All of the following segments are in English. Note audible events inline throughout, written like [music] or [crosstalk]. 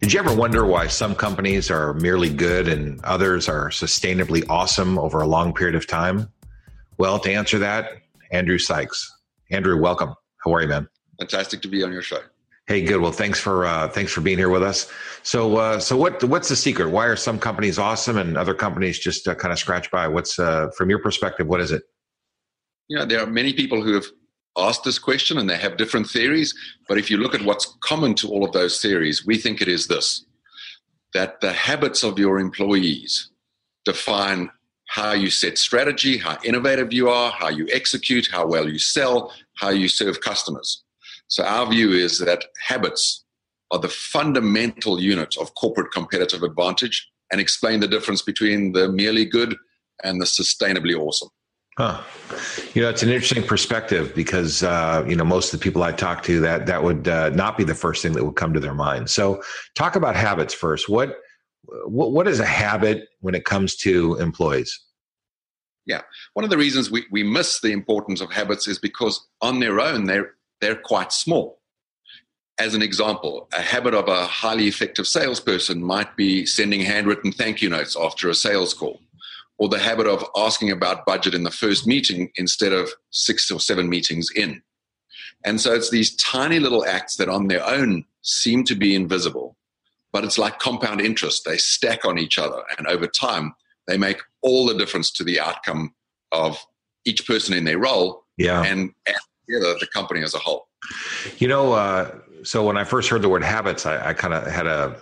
Did you ever wonder why some companies are merely good and others are sustainably awesome over a long period of time? Well, to answer that, Andrew Sykes. Andrew, welcome. How are you, man? Fantastic to be on your show. Hey, good. Well, thanks for uh, thanks for being here with us. So, uh, so what what's the secret? Why are some companies awesome and other companies just uh, kind of scratch by? What's uh, from your perspective? What is it? You know, there are many people who have asked this question and they have different theories. But if you look at what's common to all of those theories, we think it is this: that the habits of your employees define how you set strategy, how innovative you are, how you execute, how well you sell, how you serve customers. So our view is that habits are the fundamental unit of corporate competitive advantage and explain the difference between the merely good and the sustainably awesome. Huh. You know, it's an interesting perspective because uh, you know most of the people I talk to that that would uh, not be the first thing that would come to their mind. So, talk about habits first. What what, what is a habit when it comes to employees? Yeah, one of the reasons we, we miss the importance of habits is because on their own they're they're quite small. As an example, a habit of a highly effective salesperson might be sending handwritten thank you notes after a sales call, or the habit of asking about budget in the first meeting instead of six or seven meetings in. And so it's these tiny little acts that on their own seem to be invisible, but it's like compound interest. They stack on each other, and over time, they make all the difference to the outcome of each person in their role yeah. and, and the, the company as a whole. You know, uh, so when I first heard the word habits, I, I kind of had a,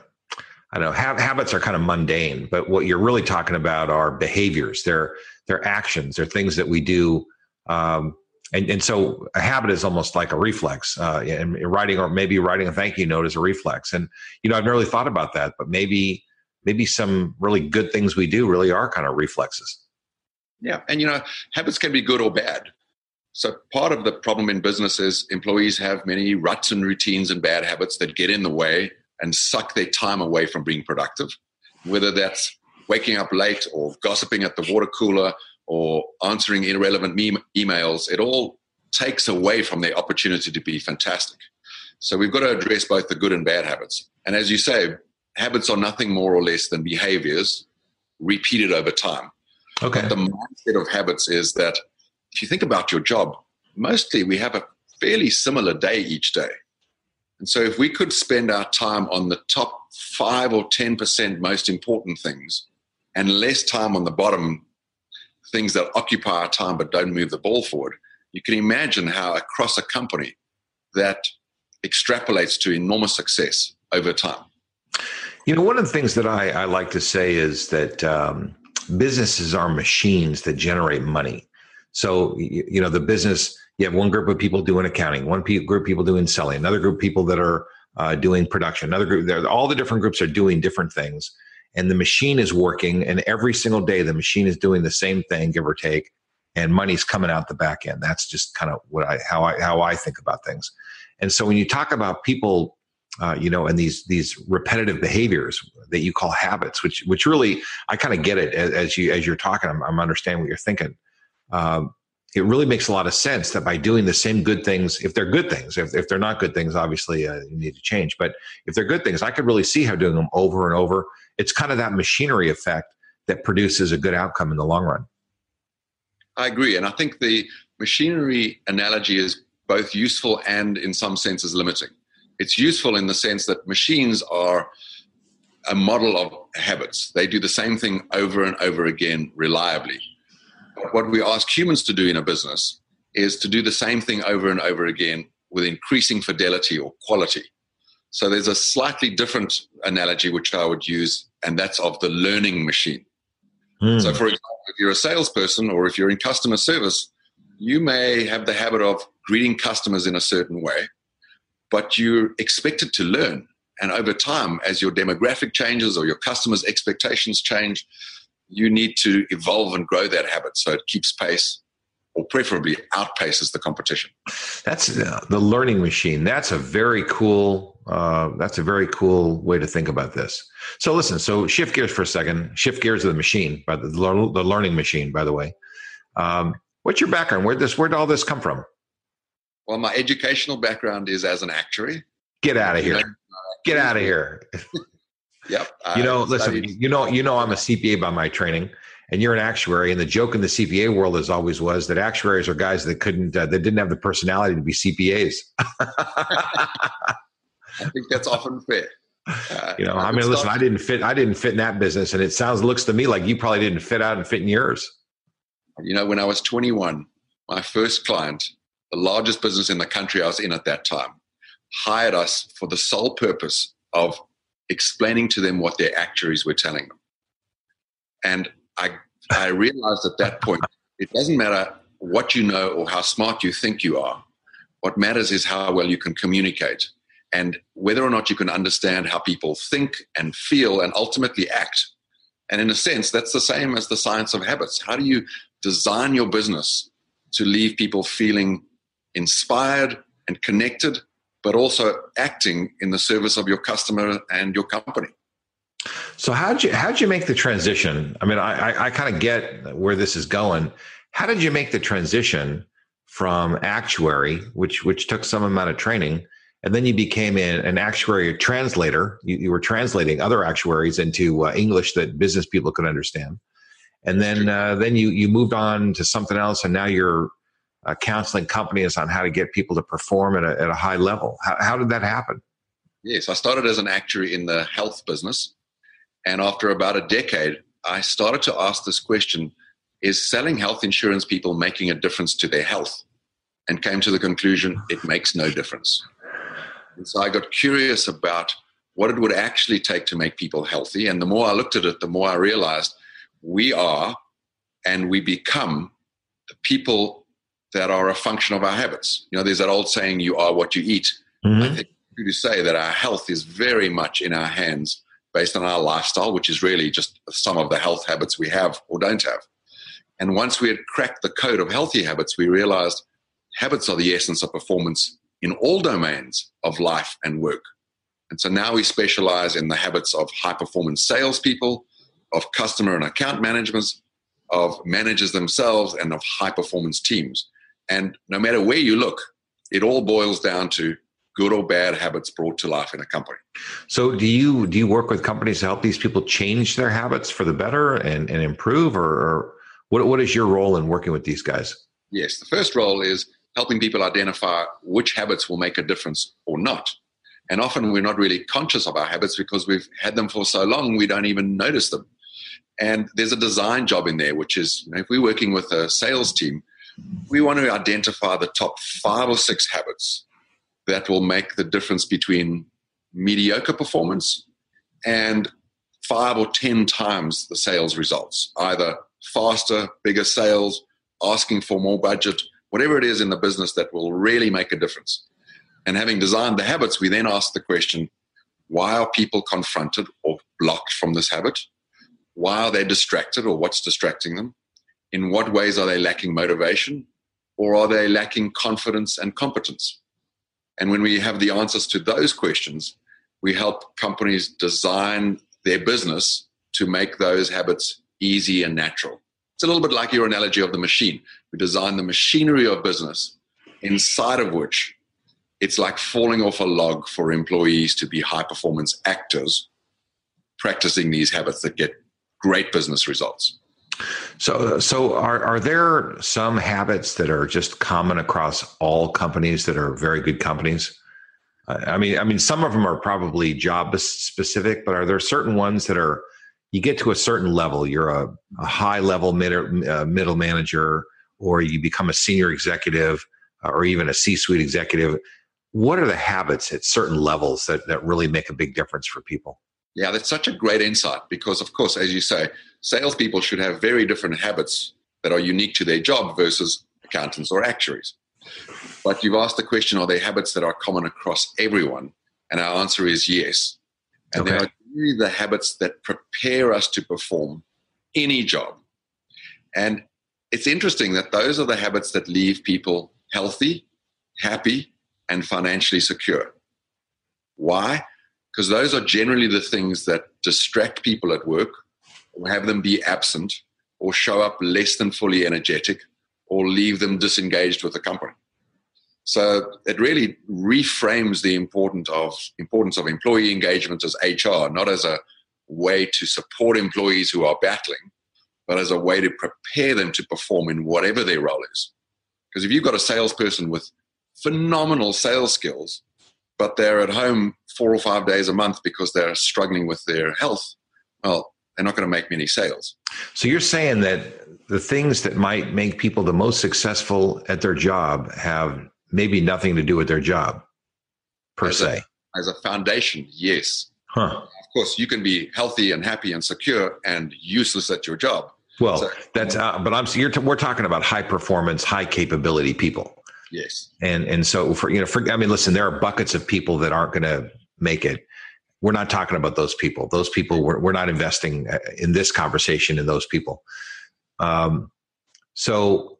I know ha- habits are kind of mundane, but what you're really talking about are behaviors. They're they're actions. They're things that we do. Um, and, and so a habit is almost like a reflex. Uh, and writing or maybe writing a thank you note is a reflex. And you know, I've never really thought about that, but maybe maybe some really good things we do really are kind of reflexes. Yeah, and you know, habits can be good or bad. So part of the problem in business is employees have many ruts and routines and bad habits that get in the way and suck their time away from being productive. Whether that's waking up late or gossiping at the water cooler or answering irrelevant me- emails, it all takes away from their opportunity to be fantastic. So we've got to address both the good and bad habits. And as you say, habits are nothing more or less than behaviors repeated over time. Okay. But the mindset of habits is that if you think about your job, mostly we have a fairly similar day each day. And so if we could spend our time on the top five or 10% most important things and less time on the bottom things that occupy our time but don't move the ball forward, you can imagine how across a company that extrapolates to enormous success over time. You know, one of the things that I, I like to say is that um, businesses are machines that generate money. So, you know, the business, you have one group of people doing accounting, one group of people doing selling, another group of people that are uh, doing production, another group, all the different groups are doing different things. And the machine is working, and every single day the machine is doing the same thing, give or take, and money's coming out the back end. That's just kind of what I how I how I think about things. And so when you talk about people uh, you know, and these these repetitive behaviors that you call habits, which which really I kind of get it as, as, you as you're talking. I'm, I'm understanding what you're thinking. Um, it really makes a lot of sense that by doing the same good things, if they're good things, if, if they're not good things, obviously uh, you need to change. But if they're good things, I could really see how doing them over and over, it's kind of that machinery effect that produces a good outcome in the long run. I agree. And I think the machinery analogy is both useful and, in some senses, limiting. It's useful in the sense that machines are a model of habits, they do the same thing over and over again reliably what we ask humans to do in a business is to do the same thing over and over again with increasing fidelity or quality. So there's a slightly different analogy which I would use, and that's of the learning machine. Mm. So, for example, if you're a salesperson or if you're in customer service, you may have the habit of greeting customers in a certain way, but you're expected to learn. And over time, as your demographic changes or your customers' expectations change, you need to evolve and grow that habit so it keeps pace or preferably outpaces the competition. That's uh, the learning machine. That's a very cool. Uh, that's a very cool way to think about this. So listen. So shift gears for a second. Shift gears to the machine, by the, the learning machine. By the way, um, what's your background? Where this? Where did all this come from? Well, my educational background is as an actuary. Get out of here. Get [laughs] out of here. Yep. You know, listen, you know, you know, I'm a CPA by my training, and you're an actuary. And the joke in the CPA world, as always, was that actuaries are guys that couldn't, uh, that didn't have the personality to be CPAs. [laughs] I think that's often fair. Uh, you know, I, I mean, listen, I didn't fit, I didn't fit in that business, and it sounds, looks to me like you probably didn't fit out and fit in yours. You know, when I was 21, my first client, the largest business in the country I was in at that time, hired us for the sole purpose of explaining to them what their actuaries were telling them. And I, I realized at that point, it doesn't matter what you know or how smart you think you are. What matters is how well you can communicate and whether or not you can understand how people think and feel and ultimately act. And in a sense, that's the same as the science of habits. How do you design your business to leave people feeling inspired and connected but also acting in the service of your customer and your company. So how'd you how'd you make the transition? I mean, I, I, I kind of get where this is going. How did you make the transition from actuary, which which took some amount of training, and then you became an, an actuary translator? You, you, were translating other actuaries into uh, English that business people could understand, and then uh, then you you moved on to something else, and now you're uh, counseling companies on how to get people to perform at a, at a high level. How, how did that happen? Yes, I started as an actuary in the health business. And after about a decade, I started to ask this question Is selling health insurance people making a difference to their health? And came to the conclusion it makes no difference. And so I got curious about what it would actually take to make people healthy. And the more I looked at it, the more I realized we are and we become the people that are a function of our habits. You know, there's that old saying, you are what you eat. Mm-hmm. I think to say that our health is very much in our hands based on our lifestyle, which is really just some of the health habits we have or don't have. And once we had cracked the code of healthy habits, we realized habits are the essence of performance in all domains of life and work. And so now we specialize in the habits of high performance salespeople, of customer and account management, of managers themselves, and of high performance teams. And no matter where you look, it all boils down to good or bad habits brought to life in a company. So do you do you work with companies to help these people change their habits for the better and, and improve or, or what, what is your role in working with these guys? Yes, the first role is helping people identify which habits will make a difference or not. And often we're not really conscious of our habits because we've had them for so long we don't even notice them. And there's a design job in there, which is you know, if we're working with a sales team, we want to identify the top five or six habits that will make the difference between mediocre performance and five or 10 times the sales results, either faster, bigger sales, asking for more budget, whatever it is in the business that will really make a difference. And having designed the habits, we then ask the question why are people confronted or blocked from this habit? Why are they distracted or what's distracting them? In what ways are they lacking motivation or are they lacking confidence and competence? And when we have the answers to those questions, we help companies design their business to make those habits easy and natural. It's a little bit like your analogy of the machine. We design the machinery of business inside of which it's like falling off a log for employees to be high performance actors practicing these habits that get great business results. So, so are are there some habits that are just common across all companies that are very good companies? I mean, I mean, some of them are probably job specific, but are there certain ones that are? You get to a certain level, you're a, a high level middle, uh, middle manager, or you become a senior executive, uh, or even a C suite executive. What are the habits at certain levels that that really make a big difference for people? Yeah, that's such a great insight because, of course, as you say, salespeople should have very different habits that are unique to their job versus accountants or actuaries. But you've asked the question are there habits that are common across everyone? And our answer is yes. And okay. there are really the habits that prepare us to perform any job. And it's interesting that those are the habits that leave people healthy, happy, and financially secure. Why? Because those are generally the things that distract people at work or have them be absent or show up less than fully energetic or leave them disengaged with the company. So it really reframes the importance of importance of employee engagement as HR, not as a way to support employees who are battling, but as a way to prepare them to perform in whatever their role is. Because if you've got a salesperson with phenomenal sales skills, but they're at home four or five days a month because they're struggling with their health, well, they're not going to make many sales. So you're saying that the things that might make people the most successful at their job have maybe nothing to do with their job per as se. A, as a foundation, yes. Huh. Of course, you can be healthy and happy and secure and useless at your job. Well, so, that's uh, but I'm you're t- we're talking about high performance, high capability people. Yes. And and so for you know, for I mean, listen, there are buckets of people that aren't going to make it. We're not talking about those people. Those people we're, we're not investing uh, in this conversation in those people. Um, so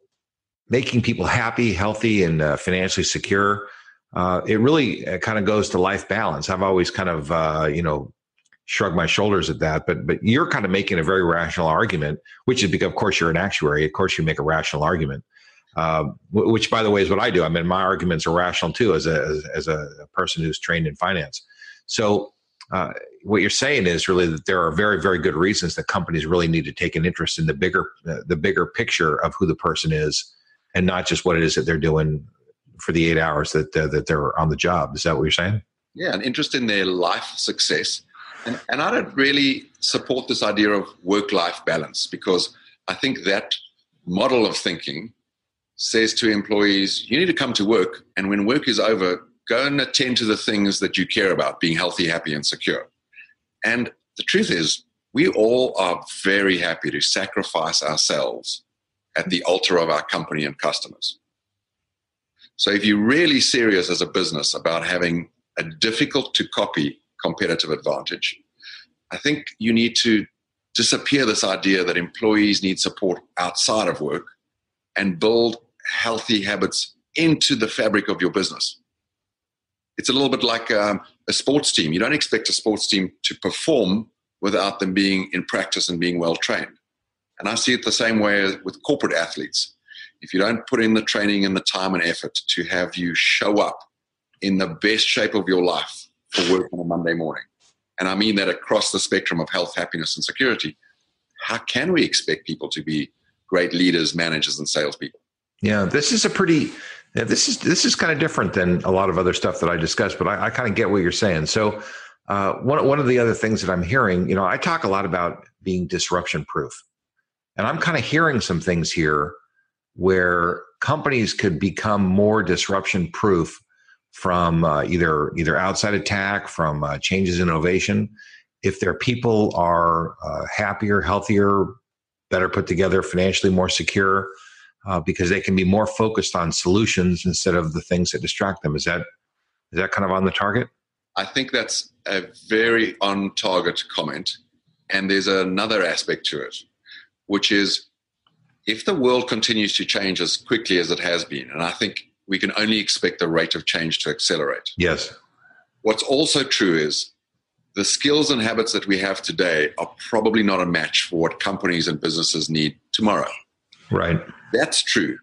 making people happy, healthy, and uh, financially secure. Uh, it really uh, kind of goes to life balance. I've always kind of uh, you know shrugged my shoulders at that, but but you're kind of making a very rational argument, which is because of course you're an actuary. Of course you make a rational argument uh, which, by the way, is what I do. I mean, my arguments are rational too, as a as, a person who's trained in finance. So, uh, what you're saying is really that there are very, very good reasons that companies really need to take an interest in the bigger uh, the bigger picture of who the person is, and not just what it is that they're doing for the eight hours that uh, that they're on the job. Is that what you're saying? Yeah, an interest in their life success. And, and I don't really support this idea of work life balance because I think that model of thinking says to employees, you need to come to work, and when work is over, go and attend to the things that you care about, being healthy, happy, and secure. And the truth is, we all are very happy to sacrifice ourselves at the altar of our company and customers. So, if you're really serious as a business about having a difficult to copy competitive advantage, I think you need to disappear this idea that employees need support outside of work and build healthy habits into the fabric of your business. It's a little bit like um, a sports team. You don't expect a sports team to perform without them being in practice and being well trained. And I see it the same way with corporate athletes. If you don't put in the training and the time and effort to have you show up in the best shape of your life for work on a Monday morning, and I mean that across the spectrum of health, happiness, and security, how can we expect people to be great leaders, managers, and salespeople? Yeah, this is a pretty. This is this is kind of different than a lot of other stuff that I discussed, but I, I kind of get what you're saying. So, uh, one one of the other things that I'm hearing, you know, I talk a lot about being disruption proof, and I'm kind of hearing some things here where companies could become more disruption proof from uh, either either outside attack, from uh, changes in innovation, if their people are uh, happier, healthier, better put together, financially more secure uh, because they can be more focused on solutions instead of the things that distract them. Is that is that kind of on the target? I think that's a very on target comment. And there's another aspect to it, which is if the world continues to change as quickly as it has been, and I think we can only expect the rate of change to accelerate. Yes. What's also true is the skills and habits that we have today are probably not a match for what companies and businesses need tomorrow. Right. That's true.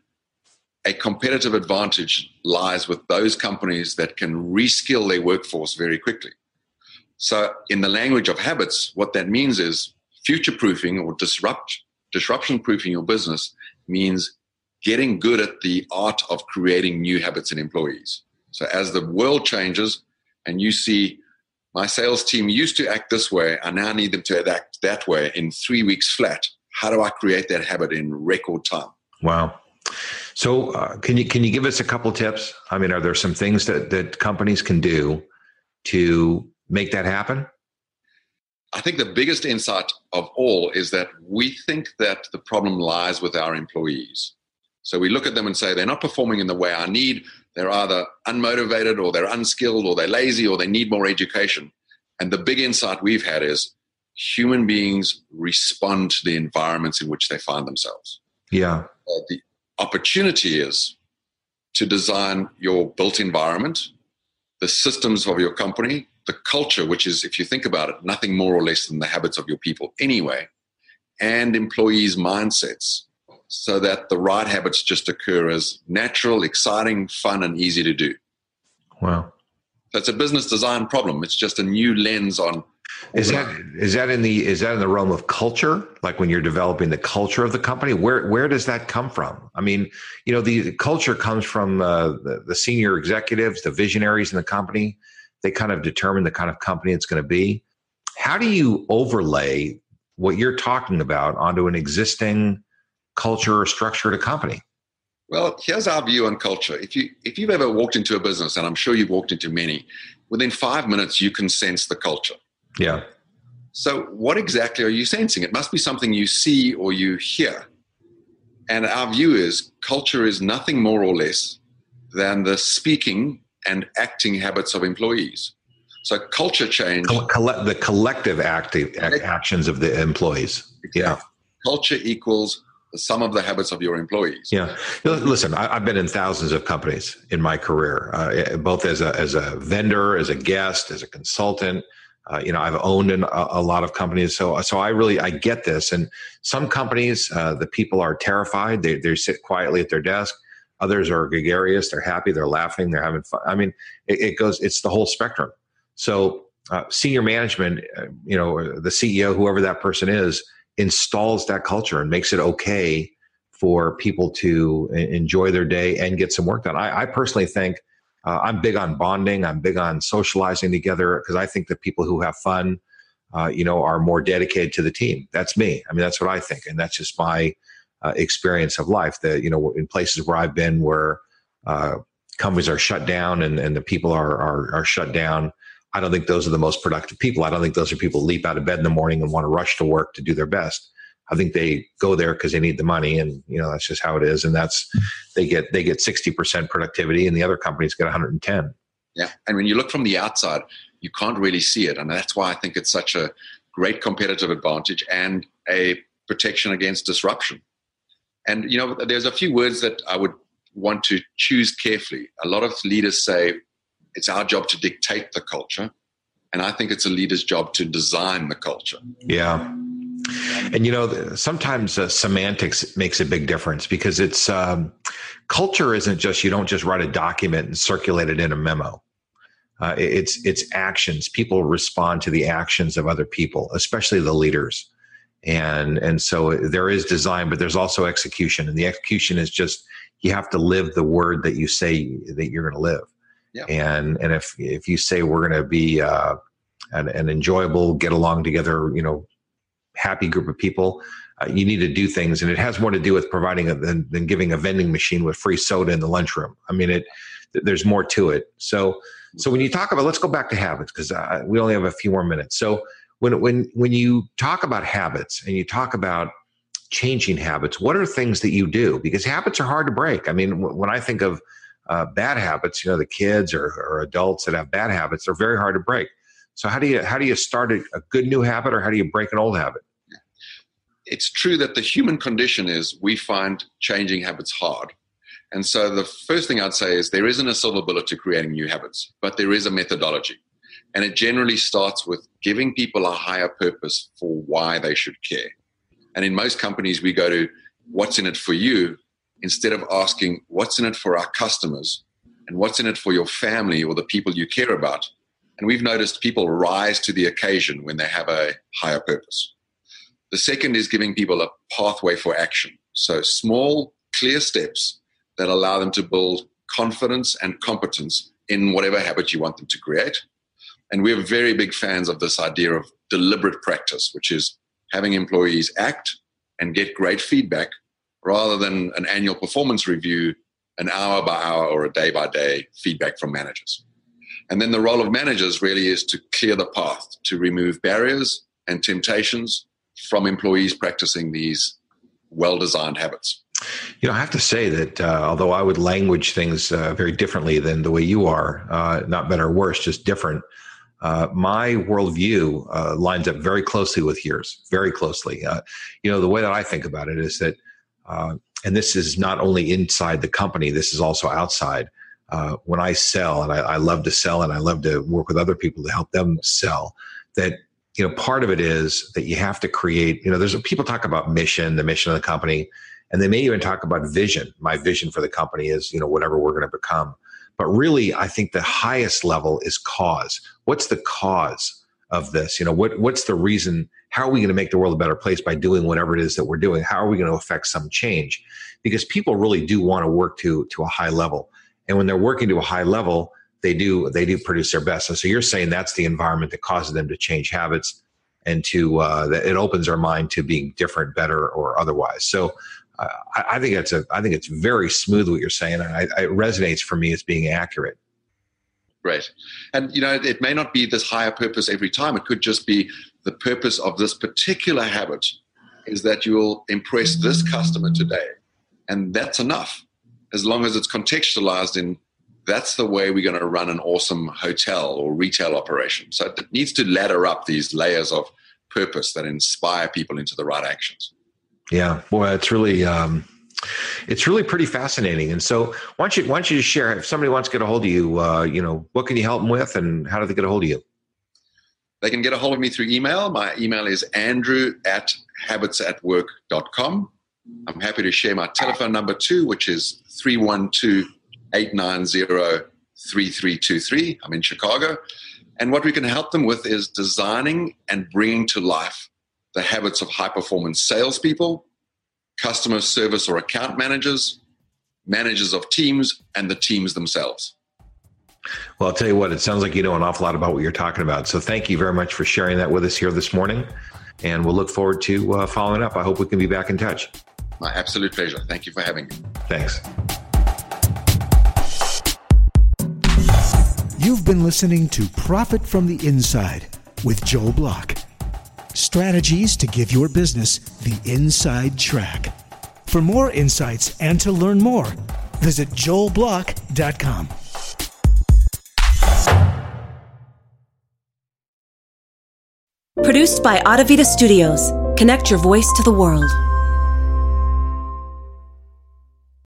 A competitive advantage lies with those companies that can reskill their workforce very quickly. So, in the language of habits, what that means is future proofing or disrupt, disruption proofing your business means getting good at the art of creating new habits in employees. So, as the world changes and you see my sales team used to act this way, I now need them to act that way in three weeks flat. How do I create that habit in record time? Wow. So, uh, can you can you give us a couple tips? I mean, are there some things that that companies can do to make that happen? I think the biggest insight of all is that we think that the problem lies with our employees. So we look at them and say they're not performing in the way I need. They're either unmotivated or they're unskilled or they're lazy or they need more education. And the big insight we've had is human beings respond to the environments in which they find themselves. Yeah. Uh, the opportunity is to design your built environment, the systems of your company, the culture, which is, if you think about it, nothing more or less than the habits of your people anyway, and employees' mindsets so that the right habits just occur as natural, exciting, fun, and easy to do. Wow. So it's a business design problem. It's just a new lens on. Is that is that in the is that in the realm of culture? Like when you're developing the culture of the company, where where does that come from? I mean, you know, the, culture comes from uh, the, the senior executives, the visionaries in the company they kind of determine the kind of company it's going to be. How do you overlay what you're talking about onto an existing culture or structure at a company? Well, here's our view on culture. If you if you've ever walked into a business, and I'm sure you've walked into many, within five minutes you can sense the culture. Yeah. So what exactly are you sensing? It must be something you see or you hear. And our view is culture is nothing more or less than the speaking and acting habits of employees. So culture change. Coll- the collective active actions of the employees. Yeah. Culture equals sum of the habits of your employees. Yeah. Listen, I, have been in thousands of companies in my career, uh, both as a, as a vendor, as a guest, as a consultant. Uh, you know, I've owned an, a, a, lot of companies, so so I really I get this. And some companies, uh, the people are terrified; they they sit quietly at their desk. Others are gregarious. They're happy. They're laughing. They're having fun. I mean, it, it goes. It's the whole spectrum. So uh, senior management, uh, you know, the CEO, whoever that person is, installs that culture and makes it okay for people to enjoy their day and get some work done. I, I personally think uh, I'm big on bonding. I'm big on socializing together because I think that people who have fun, uh, you know, are more dedicated to the team. That's me. I mean, that's what I think, and that's just my uh, experience of life. That you know, in places where I've been, where uh, companies are shut down and, and the people are, are are shut down. I don't think those are the most productive people. I don't think those are people leap out of bed in the morning and want to rush to work to do their best. I think they go there because they need the money, and you know that's just how it is. And that's they get they get sixty percent productivity, and the other companies get one hundred and ten. Yeah, and when you look from the outside, you can't really see it, and that's why I think it's such a great competitive advantage and a protection against disruption. And you know, there's a few words that I would want to choose carefully. A lot of leaders say it's our job to dictate the culture, and I think it's a leader's job to design the culture. Yeah. And you know, sometimes uh, semantics makes a big difference because it's um, culture isn't just you don't just write a document and circulate it in a memo. Uh, it's it's actions. People respond to the actions of other people, especially the leaders and and so there is design but there's also execution and the execution is just you have to live the word that you say that you're going to live yeah. and and if if you say we're going to be uh, an, an, enjoyable get along together you know happy group of people uh, you need to do things and it has more to do with providing a, than, than giving a vending machine with free soda in the lunchroom i mean it there's more to it so so when you talk about let's go back to habits because uh, we only have a few more minutes so when when when you talk about habits and you talk about changing habits, what are things that you do? Because habits are hard to break. I mean, when I think of uh, bad habits, you know, the kids or, or adults that have bad habits, they're very hard to break. So how do you how do you start a, a good new habit, or how do you break an old habit? It's true that the human condition is we find changing habits hard. And so the first thing I'd say is there isn't a silver bullet to creating new habits, but there is a methodology. And it generally starts with giving people a higher purpose for why they should care. And in most companies, we go to what's in it for you instead of asking what's in it for our customers and what's in it for your family or the people you care about. And we've noticed people rise to the occasion when they have a higher purpose. The second is giving people a pathway for action. So small, clear steps that allow them to build confidence and competence in whatever habit you want them to create. And we're very big fans of this idea of deliberate practice, which is having employees act and get great feedback rather than an annual performance review, an hour by hour or a day by day feedback from managers. And then the role of managers really is to clear the path, to remove barriers and temptations from employees practicing these well designed habits. You know, I have to say that uh, although I would language things uh, very differently than the way you are, uh, not better or worse, just different, uh, my worldview uh, lines up very closely with yours, very closely. Uh, you know, the way that I think about it is that, and this is not only inside the company, this is also outside. Uh, when I sell, and I, I love to sell and I love to work with other people to help them sell, that you know part of it is that you have to create you know there's people talk about mission the mission of the company and they may even talk about vision. My vision for the company is you know whatever we're going to become. But really i think the highest level is cause. What's the cause of this? You know what what's the reason? How are we going to make the world a better place by doing whatever it is that we're doing? How are we going to affect some change? Because people really do want to work to to a high level and when they're working to a high level they do they do produce their best. And so you're saying that's the environment that causes them to change habits and to uh, that it opens our mind to being different, better, or otherwise. So uh, I, I, think it's a I think it's very smooth what you're saying, and I, it resonates for me as being accurate. Right, and you know it may not be this higher purpose every time. It could just be the purpose of this particular habit is that you'll impress this customer today, and that's enough as long as it's contextualized in that's the way we're going to run an awesome hotel or retail operation. So it needs to ladder up these layers of purpose that inspire people into the right actions. Yeah, boy, it's really um, it's really pretty fascinating. And so, why don't you why don't you just share if somebody wants to get a hold of you, uh, you know, what can you help them with, and how do they get a hold of you? They can get a hold of me through email. My email is andrew at habitsatwork.com. I'm happy to share my telephone number too, which is 312 890 3323. I'm in Chicago. And what we can help them with is designing and bringing to life the habits of high performance salespeople, customer service or account managers, managers of teams, and the teams themselves. Well, I'll tell you what, it sounds like you know an awful lot about what you're talking about. So thank you very much for sharing that with us here this morning. And we'll look forward to uh, following up. I hope we can be back in touch. My absolute pleasure. Thank you for having me. Thanks. You've been listening to Profit from the Inside with Joel Block. Strategies to give your business the inside track. For more insights and to learn more, visit joelblock.com. Produced by Audivita Studios. Connect your voice to the world.